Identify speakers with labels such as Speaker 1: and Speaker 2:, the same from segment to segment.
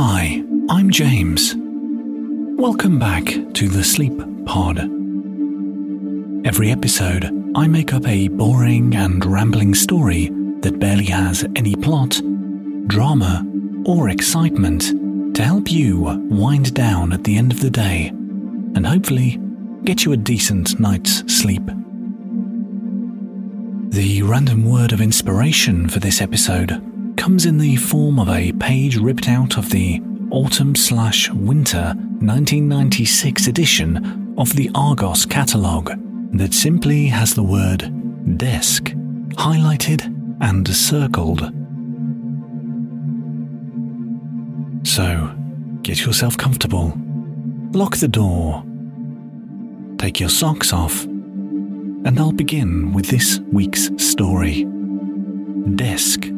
Speaker 1: Hi, I'm James. Welcome back to the Sleep Pod. Every episode, I make up a boring and rambling story that barely has any plot, drama, or excitement to help you wind down at the end of the day and hopefully get you a decent night's sleep. The random word of inspiration for this episode comes in the form of a page ripped out of the autumn slash winter 1996 edition of the Argos catalogue that simply has the word desk highlighted and circled. So, get yourself comfortable, lock the door, take your socks off, and I'll begin with this week's story Desk.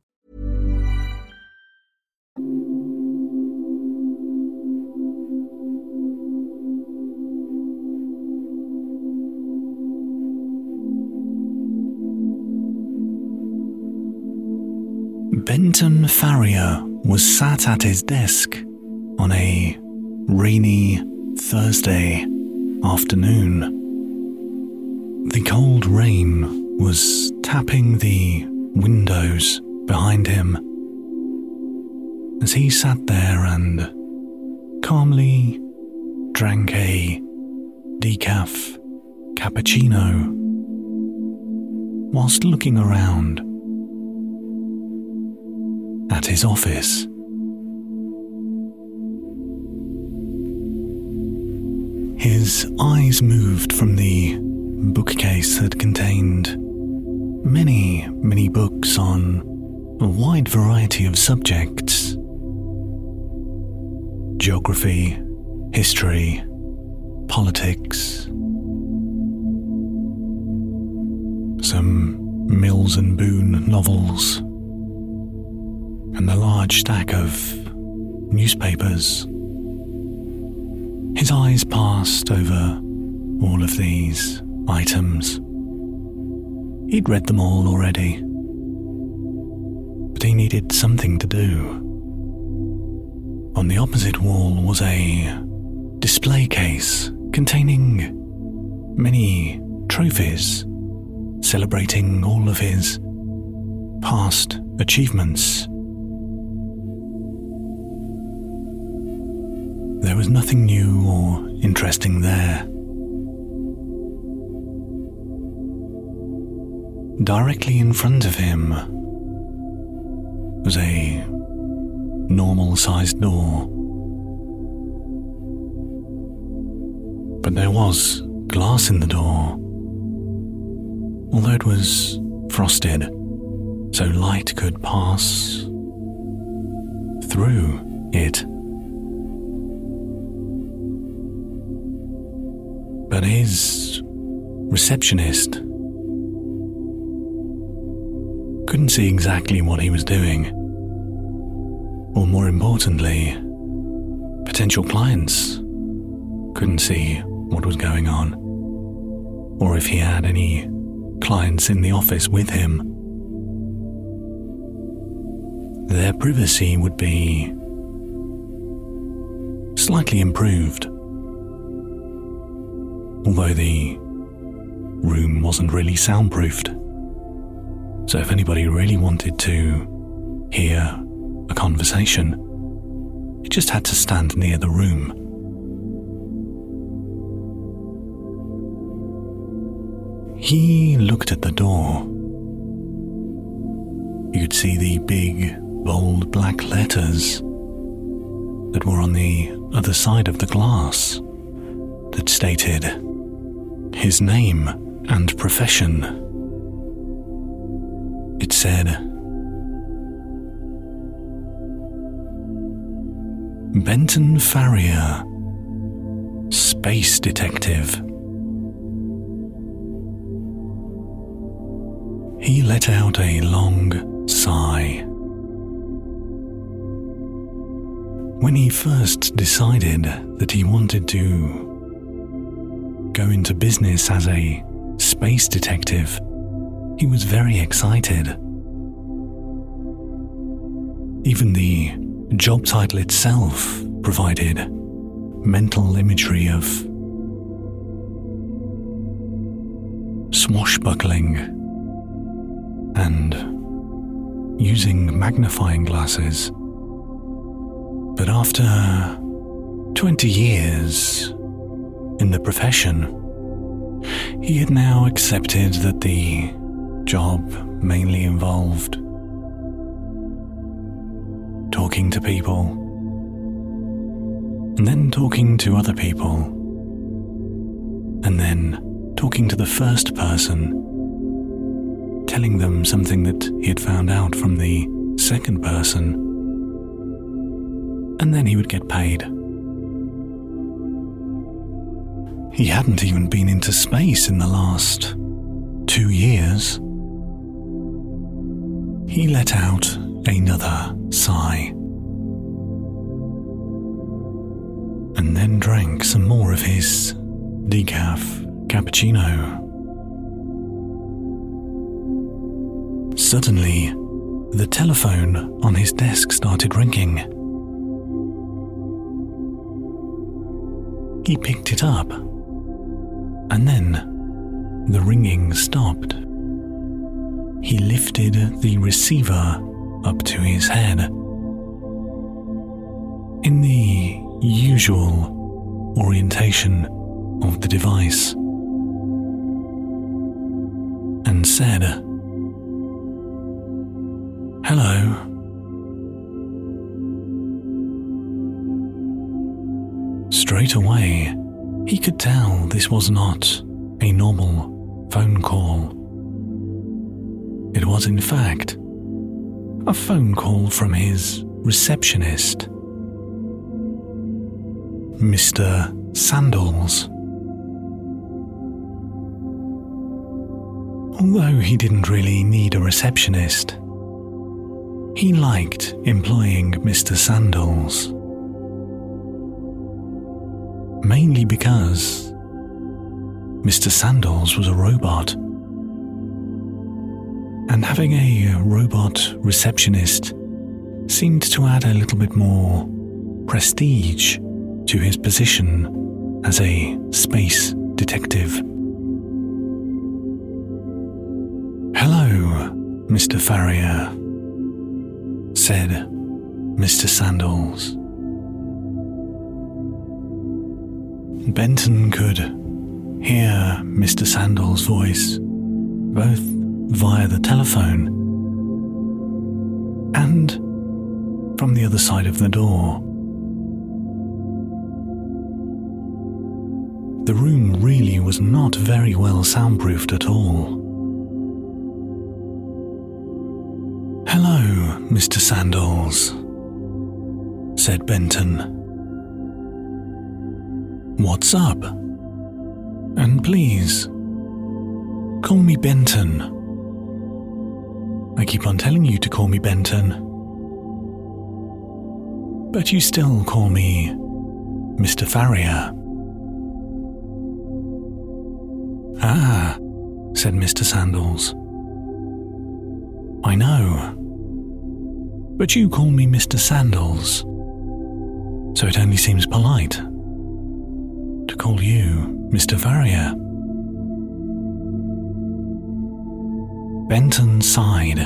Speaker 1: Benton Farrier was sat at his desk on a rainy Thursday afternoon. The cold rain was tapping the windows behind him as he sat there and calmly drank a decaf cappuccino whilst looking around at his office. His eyes moved from the bookcase that contained many, many books on a wide variety of subjects geography, history, politics, some Mills and Boon novels, and a large stack of newspapers. His eyes passed over all of these items. He'd read them all already, but he needed something to do. On the opposite wall was a display case containing many trophies celebrating all of his past achievements. There was nothing new or interesting there. Directly in front of him was a normal sized door. But there was glass in the door, although it was frosted, so light could pass through it. But his receptionist couldn't see exactly what he was doing. Or more importantly, potential clients couldn't see what was going on, or if he had any clients in the office with him. Their privacy would be slightly improved, although the room wasn't really soundproofed. So if anybody really wanted to hear a conversation, you just had to stand near the room. He looked at the door. You could see the big, bold black letters that were on the other side of the glass that stated his name and profession it said, Benton Farrier, Space Detective. He let out a long sigh. When he first decided that he wanted to go into business as a space detective, he was very excited. Even the job title itself provided mental imagery of swashbuckling and using magnifying glasses. But after 20 years in the profession, he had now accepted that the job mainly involved talking to people and then talking to other people and then talking to the first person, telling them something that he had found out from the second person, and then he would get paid. He hadn't even been into space in the last two years. He let out another sigh and then drank some more of his decaf cappuccino. Suddenly, the telephone on his desk started ringing. He picked it up, and then the ringing stopped. He lifted the receiver up to his head. In the usual orientation of the device, and said, Hello. Straight away, he could tell this was not a normal phone call. It was, in fact, a phone call from his receptionist, Mr. Sandals. Although he didn't really need a receptionist, he liked employing Mr. Sandals. Mainly because Mr. Sandals was a robot. And having a uh, robot receptionist seemed to add a little bit more prestige to his position as a space detective. Hello, Mr. Farrier, said Mr. Sandals. Benton could hear Mr. Sandals' voice both via the telephone and from the other side of the door. The room really was not very well soundproofed at all. Hello, Mr. Sandals, said Benton. What's up? And please, call me Benton. I keep on telling you to call me Benton. But you still call me Mr. Farrier. Ah, said Mr. Sandals. I know. But you call me Mr. Sandals, so it only seems polite call you Mr. Farrier. Benton sighed.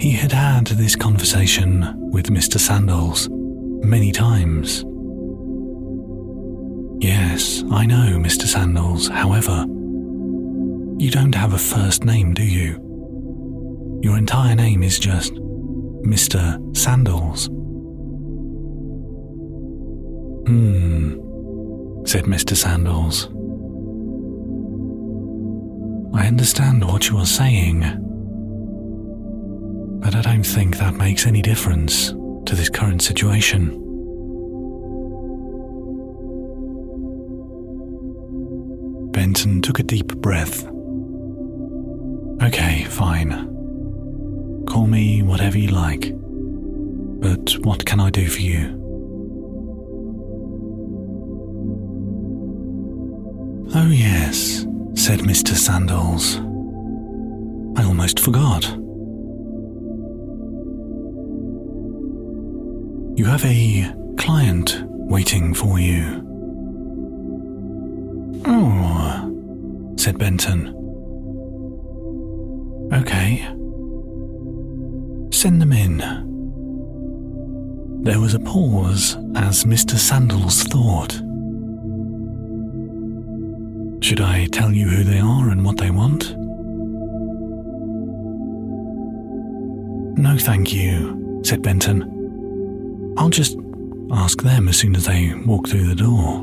Speaker 1: He had had this conversation with Mr. Sandals many times. Yes, I know, Mr. Sandals. However, you don't have a first name, do you? Your entire name is just Mr. Sandals. Hmm, said Mr. Sandals. I understand what you are saying, but I don't think that makes any difference to this current situation. Benton took a deep breath. Okay, fine. Call me whatever you like. But what can I do for you? Oh, yes, said Mr. Sandals. I almost forgot. You have a client waiting for you. Oh, said Benton. Okay. Send them in. There was a pause as Mr. Sandals thought. Should I tell you who they are and what they want? No, thank you, said Benton. I'll just ask them as soon as they walk through the door.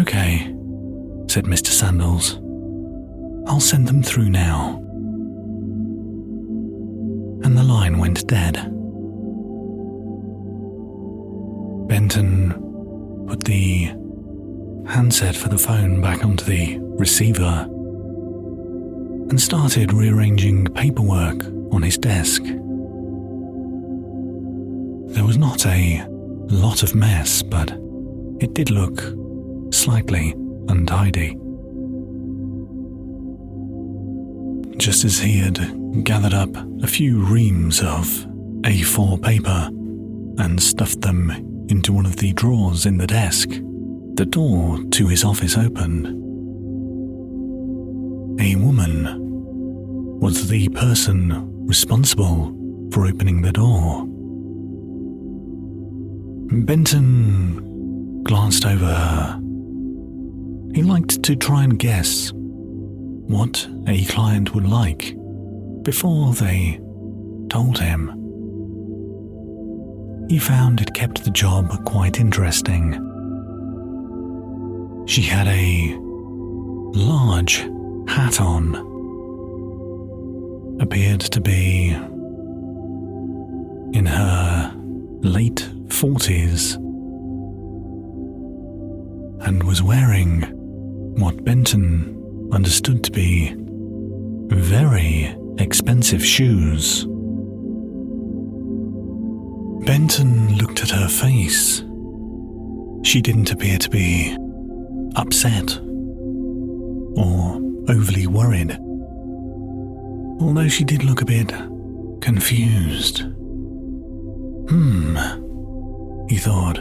Speaker 1: Okay, said Mr. Sandals. I'll send them through now. And the line went dead. The handset for the phone back onto the receiver and started rearranging paperwork on his desk. There was not a lot of mess, but it did look slightly untidy. Just as he had gathered up a few reams of A4 paper and stuffed them into one of the drawers in the desk. The door to his office opened. A woman was the person responsible for opening the door. Benton glanced over her. He liked to try and guess what a client would like before they told him. He found it kept the job quite interesting. She had a large hat on, appeared to be in her late 40s, and was wearing what Benton understood to be very expensive shoes. Benton looked at her face. She didn't appear to be upset or overly worried, although she did look a bit confused. Hmm, he thought.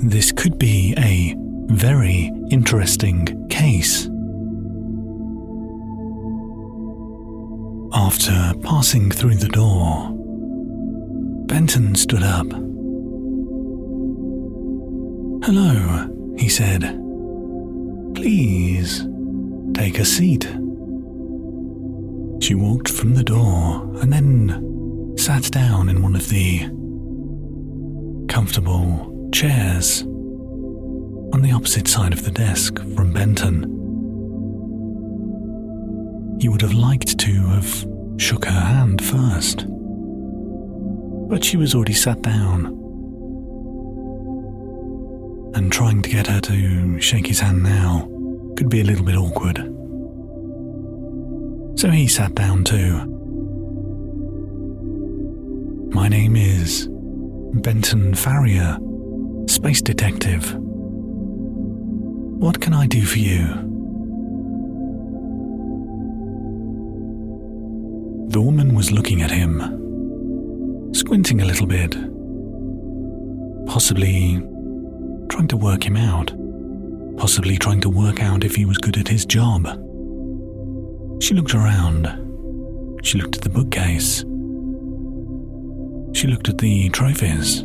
Speaker 1: This could be a very interesting case. After passing through the door, Benton stood up. Hello, he said. Please take a seat. She walked from the door and then sat down in one of the comfortable chairs on the opposite side of the desk from Benton. He would have liked to have shook her hand first, but she was already sat down. And trying to get her to shake his hand now could be a little bit awkward. So he sat down too. My name is Benton Farrier, Space Detective. What can I do for you? The woman was looking at him, squinting a little bit, possibly trying to work him out, possibly trying to work out if he was good at his job. She looked around. She looked at the bookcase. She looked at the trophies.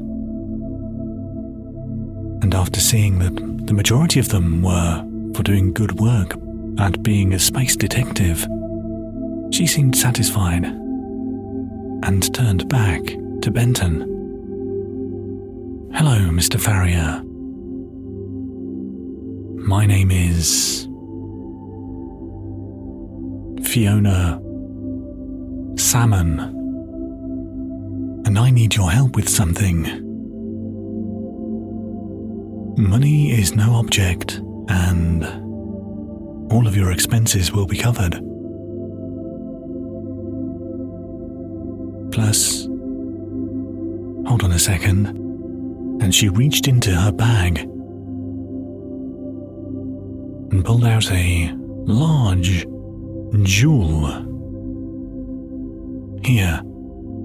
Speaker 1: And after seeing that the majority of them were for doing good work at being a space detective. She seemed satisfied and turned back to Benton. Hello, Mr. Farrier. My name is Fiona Salmon, and I need your help with something. Money is no object, and all of your expenses will be covered. Plus, hold on a second, and she reached into her bag and pulled out a large jewel. Here,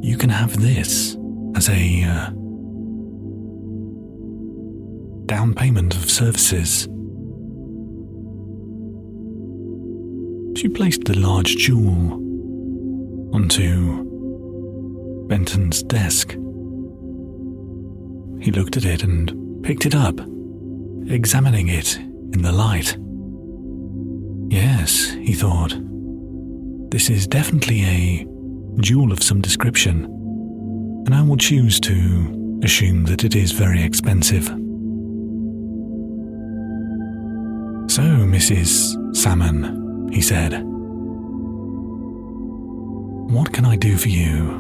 Speaker 1: you can have this as a uh, down payment of services. She placed the large jewel onto Benton's desk. He looked at it and picked it up, examining it in the light. Yes, he thought, this is definitely a jewel of some description, and I will choose to assume that it is very expensive. So, Mrs. Salmon, he said, what can I do for you?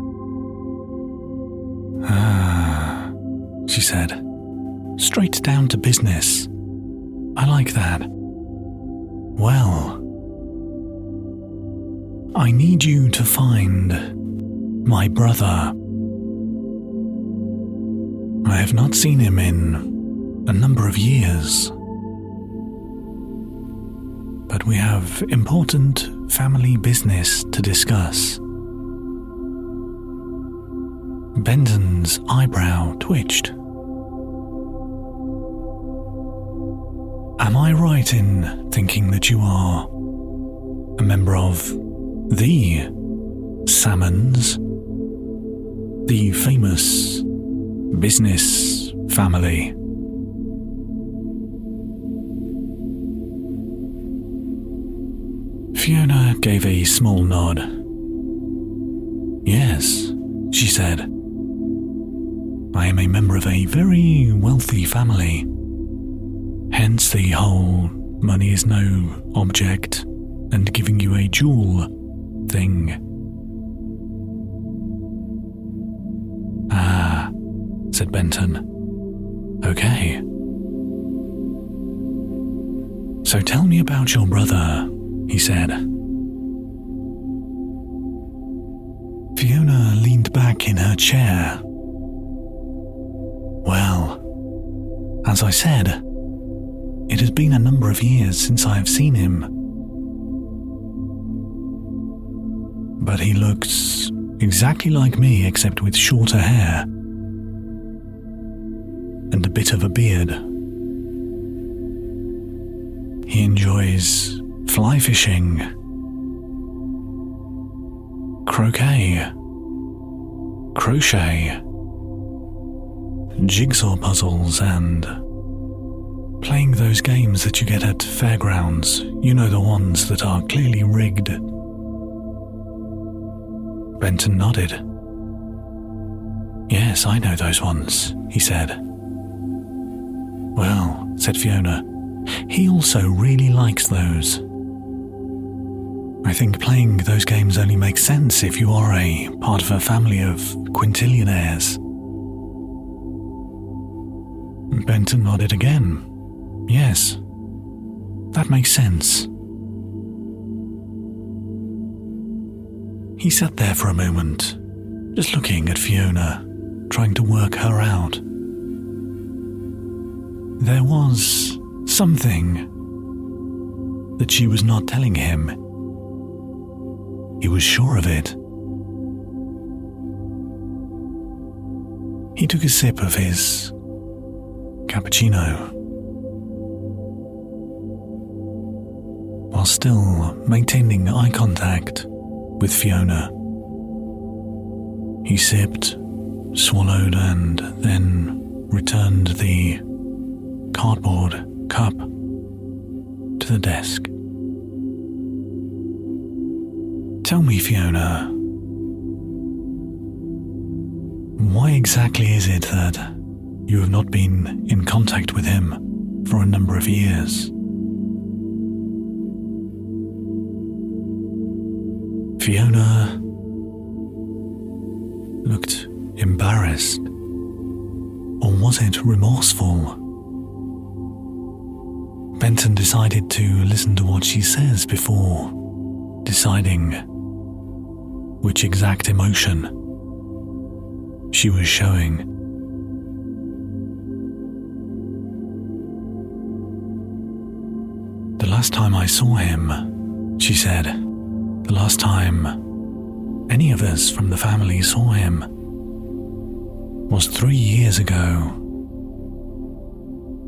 Speaker 1: Ah, said, straight down to business. I like that. Well, I need you to find my brother. I have not seen him in a number of years but we have important family business to discuss. Benton's eyebrow twitched. Right in thinking that you are a member of the Salmons? The famous business family? Fiona gave a small nod. Yes, she said. I am a member of a very wealthy family. Hence the whole money is no object and giving you a jewel thing. Ah, said Benton. Okay. So tell me about your brother, he said. Fiona leaned back in her chair. Well, as I said, has been a number of years since I have seen him. But he looks exactly like me, except with shorter hair and a bit of a beard. He enjoys fly fishing, croquet, crochet, jigsaw puzzles, and playing those games that you get at fairgrounds. You know the ones that are clearly rigged. Benton nodded. Yes, I know those ones, he said. Well, said Fiona, he also really likes those. I think playing those games only makes sense if you are a part of a family of quintillionaires. Benton nodded again. Yes, that makes sense. He sat there for a moment, just looking at Fiona, trying to work her out. There was something that she was not telling him. He was sure of it. He took a sip of his cappuccino while still maintaining eye contact with Fiona. He sipped, swallowed, and then returned the cardboard cup to the desk. Tell me, Fiona, why exactly is it that you have not been in contact with him for a number of years? Fiona looked embarrassed. Or was it remorseful? Benton decided to listen to what she says before deciding which exact emotion she was showing. The last time I saw him, she said, the last time any of us from the family saw him was three years ago.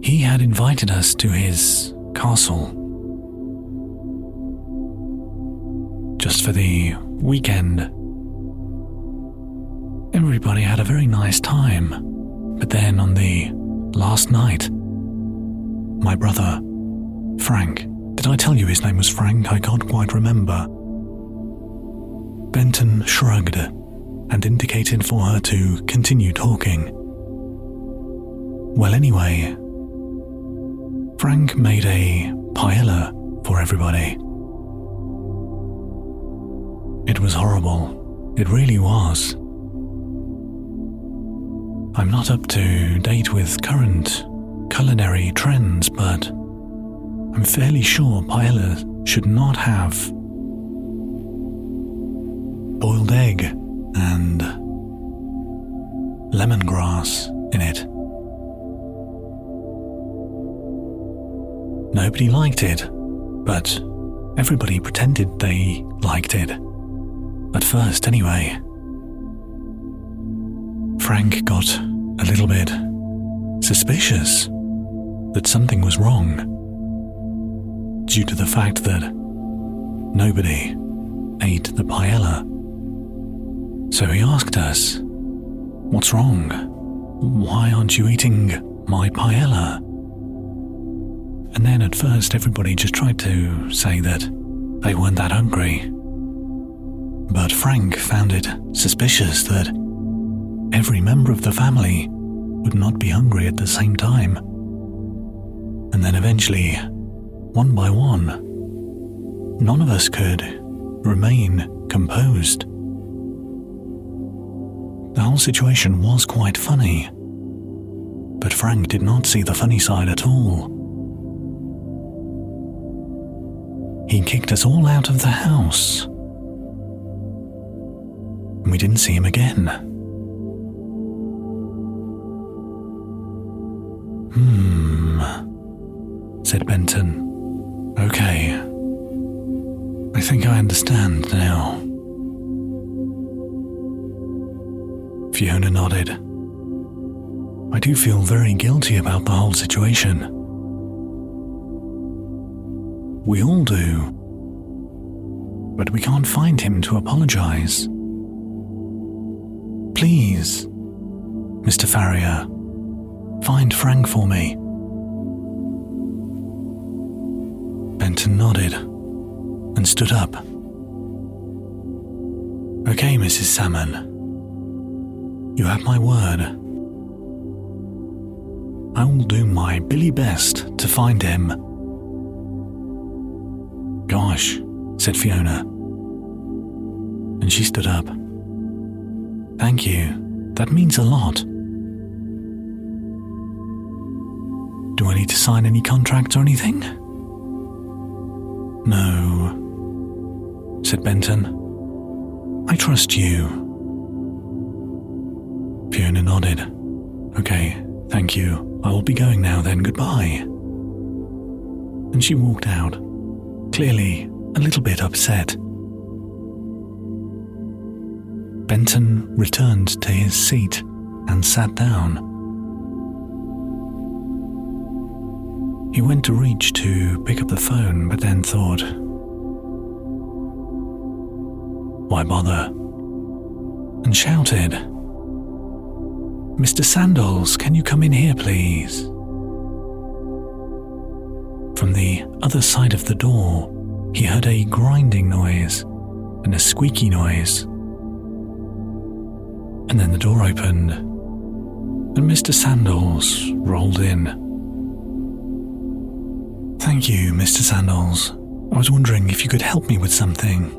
Speaker 1: He had invited us to his castle just for the weekend. Everybody had a very nice time, but then on the last night, my brother, Frank, did I tell you his name was Frank? I can't quite remember. Benton shrugged and indicated for her to continue talking. Well, anyway, Frank made a paella for everybody. It was horrible. It really was. I'm not up to date with current culinary trends, but I'm fairly sure paella should not have boiled egg and lemongrass in it. Nobody liked it, but everybody pretended they liked it. At first, anyway. Frank got a little bit suspicious that something was wrong due to the fact that nobody ate the paella. So he asked us, What's wrong? Why aren't you eating my paella? And then at first, everybody just tried to say that they weren't that hungry. But Frank found it suspicious that every member of the family would not be hungry at the same time. And then eventually, one by one, none of us could remain composed. The whole situation was quite funny, but Frank did not see the funny side at all. He kicked us all out of the house. And we didn't see him again. Hmm, said Benton. Okay. I think I understand now. Fiona nodded. I do feel very guilty about the whole situation. We all do. But we can't find him to apologize. Please, Mr. Farrier, find Frank for me. Benton nodded and stood up. Okay, Mrs. Salmon. You have my word. I will do my Billy best to find him. Gosh, said Fiona. And she stood up. Thank you. That means a lot. Do I need to sign any contracts or anything? No, said Benton. I trust you. Fiona nodded. Okay, thank you. I will be going now then. Goodbye. And she walked out, clearly a little bit upset. Benton returned to his seat and sat down. He went to reach to pick up the phone, but then thought, Why bother? And shouted, Mr. Sandals, can you come in here, please? From the other side of the door, he heard a grinding noise and a squeaky noise. And then the door opened, and Mr. Sandals rolled in. Thank you, Mr. Sandals. I was wondering if you could help me with something.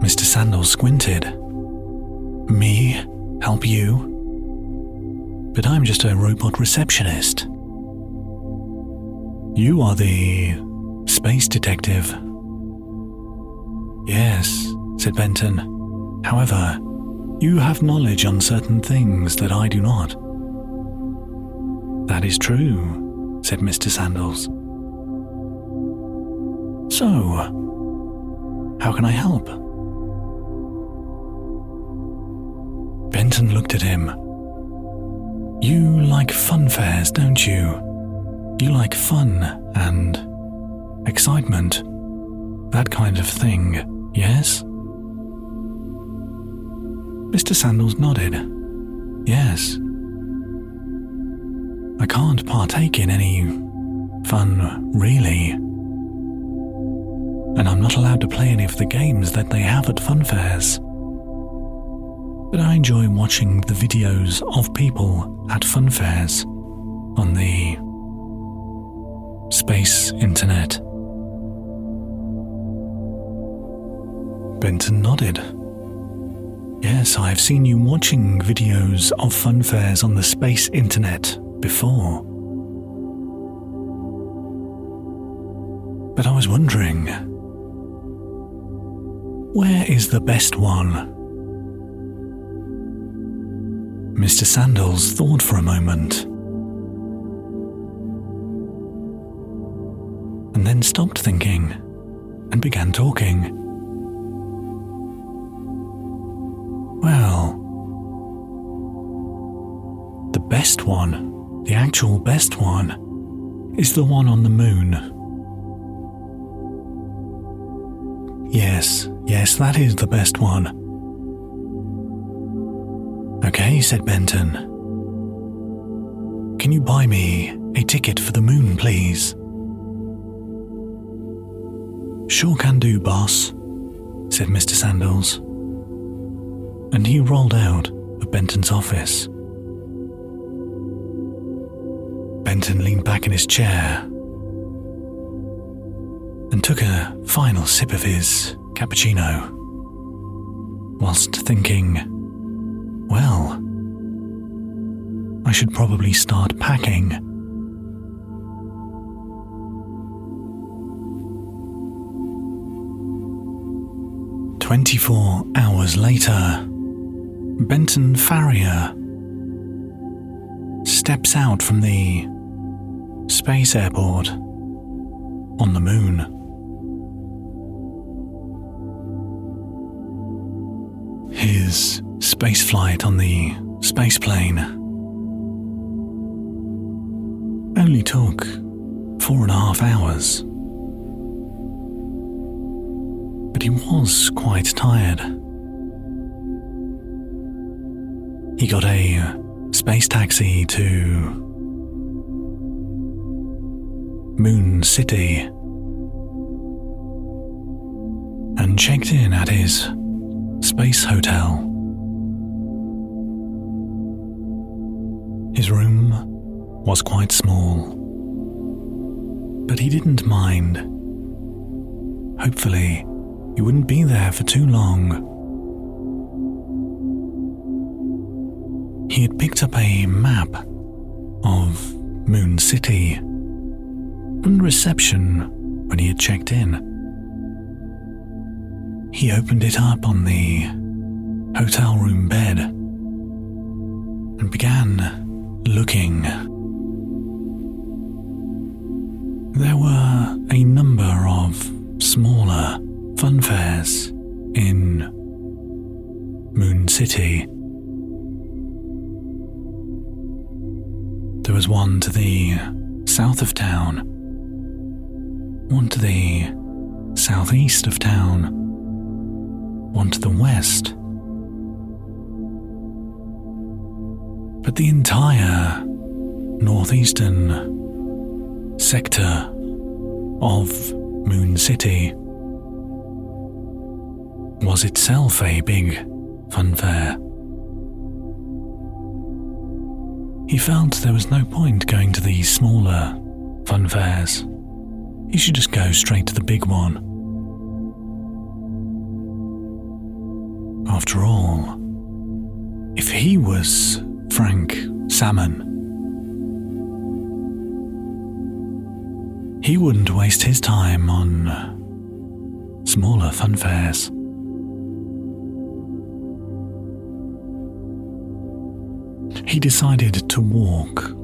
Speaker 1: Mr. Sandals squinted. Me? Help you? But I'm just a robot receptionist. You are the space detective. Yes, said Benton. However, you have knowledge on certain things that I do not. That is true, said Mr. Sandals. So, how can I help? Benton looked at him. You like fun fairs, don't you? You like fun and excitement, that kind of thing, yes? Mr. Sandals nodded. Yes. I can't partake in any fun, really. And I'm not allowed to play any of the games that they have at fun fairs. But I enjoy watching the videos of people at fun fairs on the space internet. Benton nodded. Yes, I've seen you watching videos of fun fairs on the space internet before. But I was wondering where is the best one? Mr. Sandals thought for a moment and then stopped thinking and began talking. Well, the best one, the actual best one, is the one on the moon. Yes, yes, that is the best one. Okay, said Benton. Can you buy me a ticket for the moon, please? Sure can do, boss, said Mr. Sandals. And he rolled out of Benton's office. Benton leaned back in his chair and took a final sip of his cappuccino, whilst thinking, well, I should probably start packing. Twenty-four hours later, Benton Farrier steps out from the space airport on the moon. His spaceflight on the spaceplane only took four and a half hours. But he was quite tired. He got a space taxi to Moon City and checked in at his space hotel. His room was quite small, but he didn't mind. Hopefully, he wouldn't be there for too long. He had picked up a map of Moon City from reception when he had checked in. He opened it up on the hotel room bed and began looking. There were a number of smaller funfairs in Moon City. There was one to the south of town, one to the southeast of town, one to the west. But the entire northeastern sector of Moon City was itself a big funfair. He felt there was no point going to these smaller fun fairs. He should just go straight to the big one. After all, if he was Frank Salmon, he wouldn't waste his time on smaller funfairs. he decided to walk.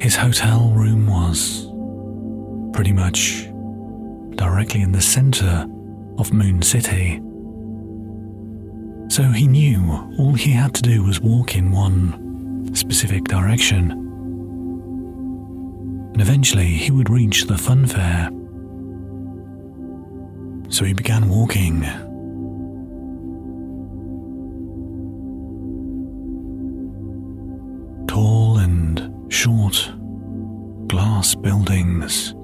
Speaker 1: His hotel room was pretty much directly in the center of Moon City. So he knew all he had to do was walk in one specific direction. And eventually he would reach the fun fair. So he began walking tall and short glass buildings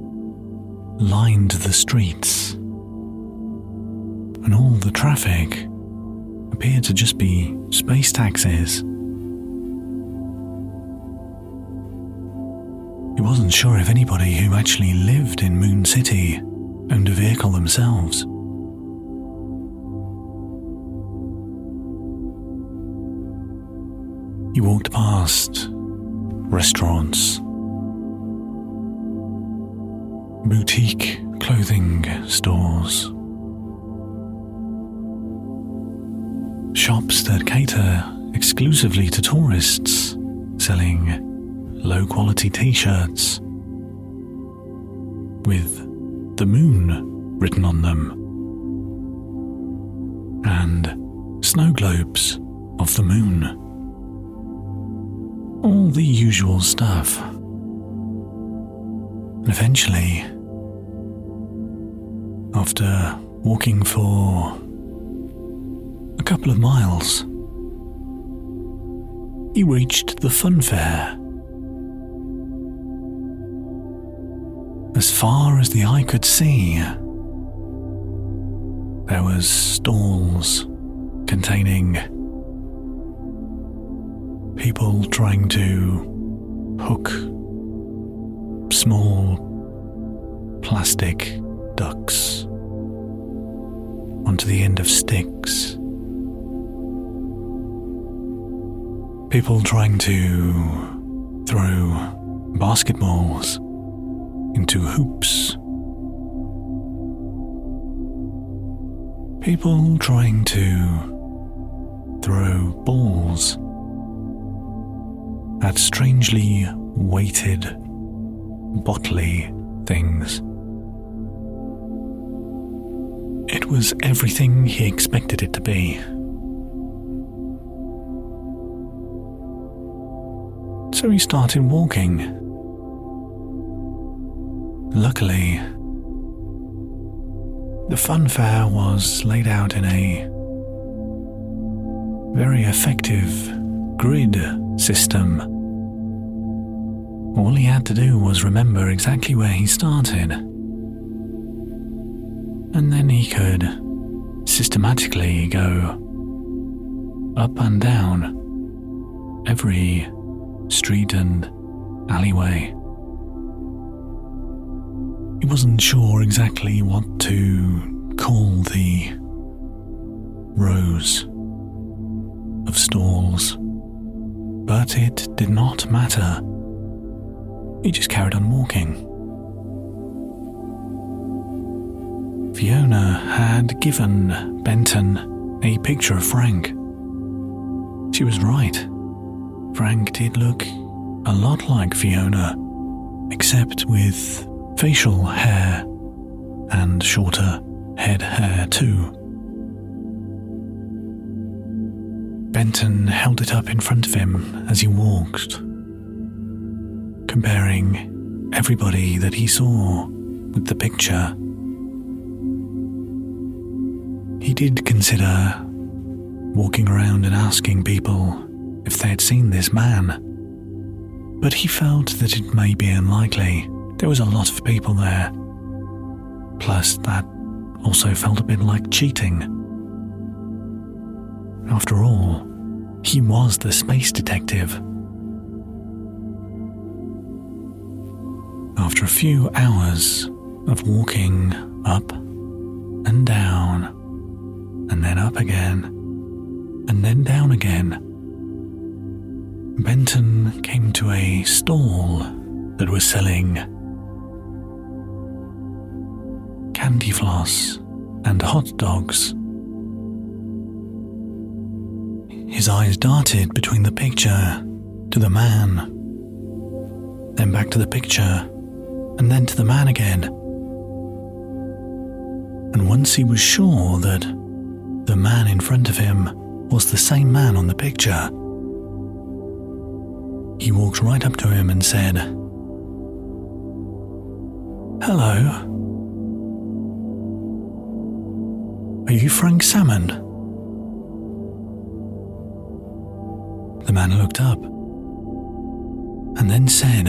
Speaker 1: lined the streets, and all the traffic appeared to just be space taxis. He wasn't sure if anybody who actually lived in Moon City owned a vehicle themselves. He walked past restaurants, boutique clothing stores, shops that cater exclusively to tourists selling low quality t shirts with the moon written on them, and snow globes of the moon. All the usual stuff. And eventually, after walking for a couple of miles, he reached the fun fair. As far as the eye could see, there was stalls containing people trying to hook small plastic ducks onto the end of sticks. People trying to throw basketballs into hoops. People trying to throw balls at strangely weighted, bottly things. It was everything he expected it to be. So he started walking. Luckily, the funfair was laid out in a very effective grid system. All he had to do was remember exactly where he started. And then he could systematically go up and down every street and alleyway. He wasn't sure exactly what to call the rows of stalls, but it did not matter. He just carried on walking. Fiona had given Benton a picture of Frank. She was right. Frank did look a lot like Fiona, except with facial hair and shorter head hair too. Benton held it up in front of him as he walked, comparing everybody that he saw with the picture. He did consider walking around and asking people if they had seen this man, but he felt that it may be unlikely. There was a lot of people there. Plus, that also felt a bit like cheating. After all, he was the space detective. After a few hours of walking up and down, and then up again, and then down again, Benton came to a stall that was selling candy floss and hot dogs. His eyes darted between the picture to the man, then back to the picture, and then to the man again. And once he was sure that the man in front of him was the same man on the picture, he walked right up to him and said, Hello. Are you Frank Salmon? The man looked up and then said,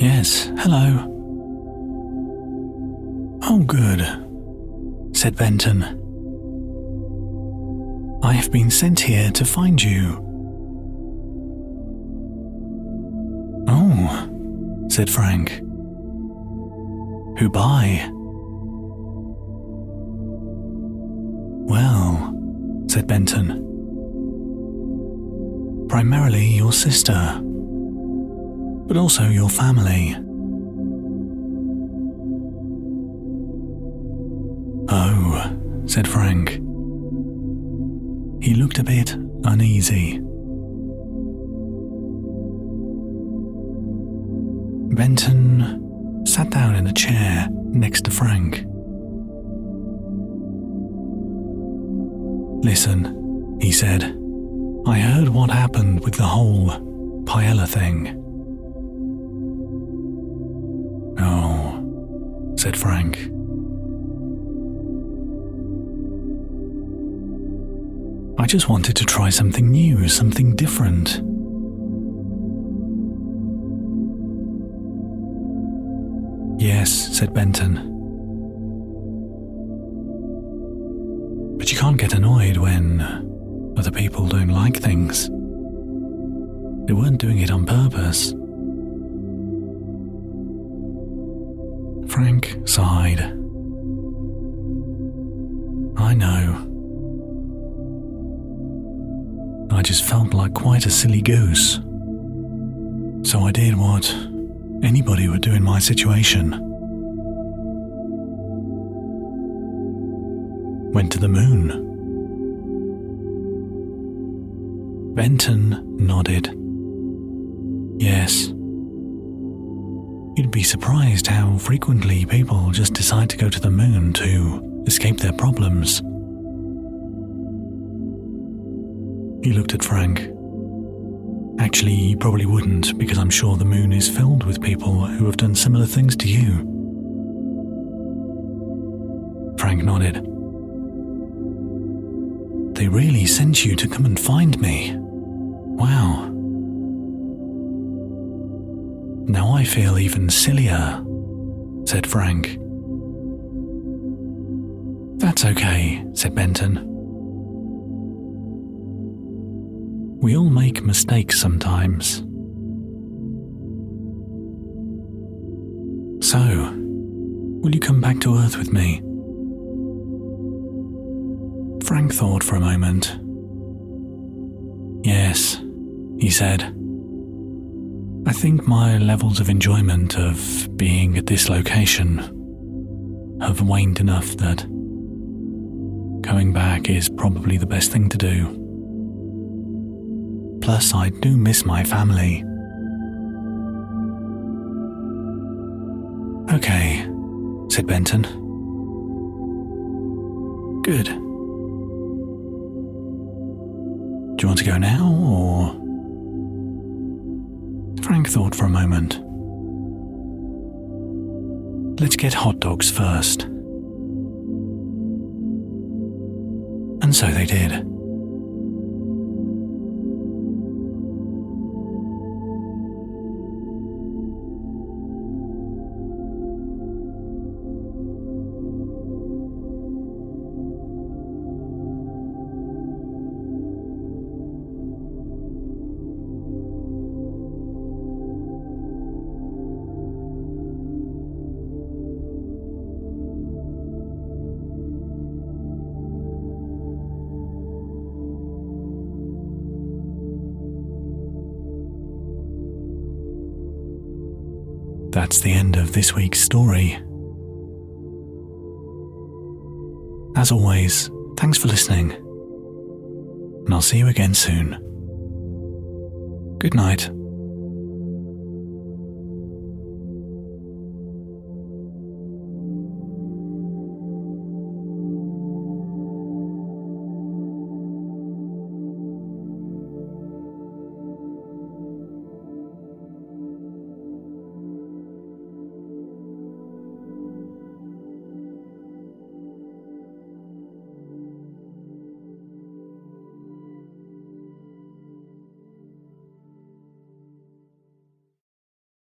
Speaker 1: Yes, hello. Oh, good, said Benton. I have been sent here to find you. Oh, said Frank. Who by? Well, said Benton. Primarily your sister, but also your family. Oh, said Frank. He looked a bit uneasy. Benton sat down in a chair next to Frank. Listen, he said. I heard what happened with the whole Paella thing. Oh, said Frank. Just wanted to try something new, something different. Yes, said Benton. But you can't get annoyed when other people don't like things. They weren't doing it on purpose. Silly goose. So I did what anybody would do in my situation. Went to the moon. Benton nodded. Yes. You'd be surprised how frequently people just decide to go to the moon to escape their problems. He looked at Frank. Actually, you probably wouldn't, because I'm sure the moon is filled with people who have done similar things to you. Frank nodded. They really sent you to come and find me. Wow. Now I feel even sillier, said Frank. That's okay, said Benton. We all make mistakes sometimes. So, will you come back to Earth with me? Frank thought for a moment. Yes, he said. I think my levels of enjoyment of being at this location have waned enough that going back is probably the best thing to do. Plus, I do miss my family. Okay, said Benton. Good. Do you want to go now, or? Frank thought for a moment. Let's get hot dogs first. And so they did. That's the end of this week's story. As always, thanks for listening. And I'll see you again soon. Good night.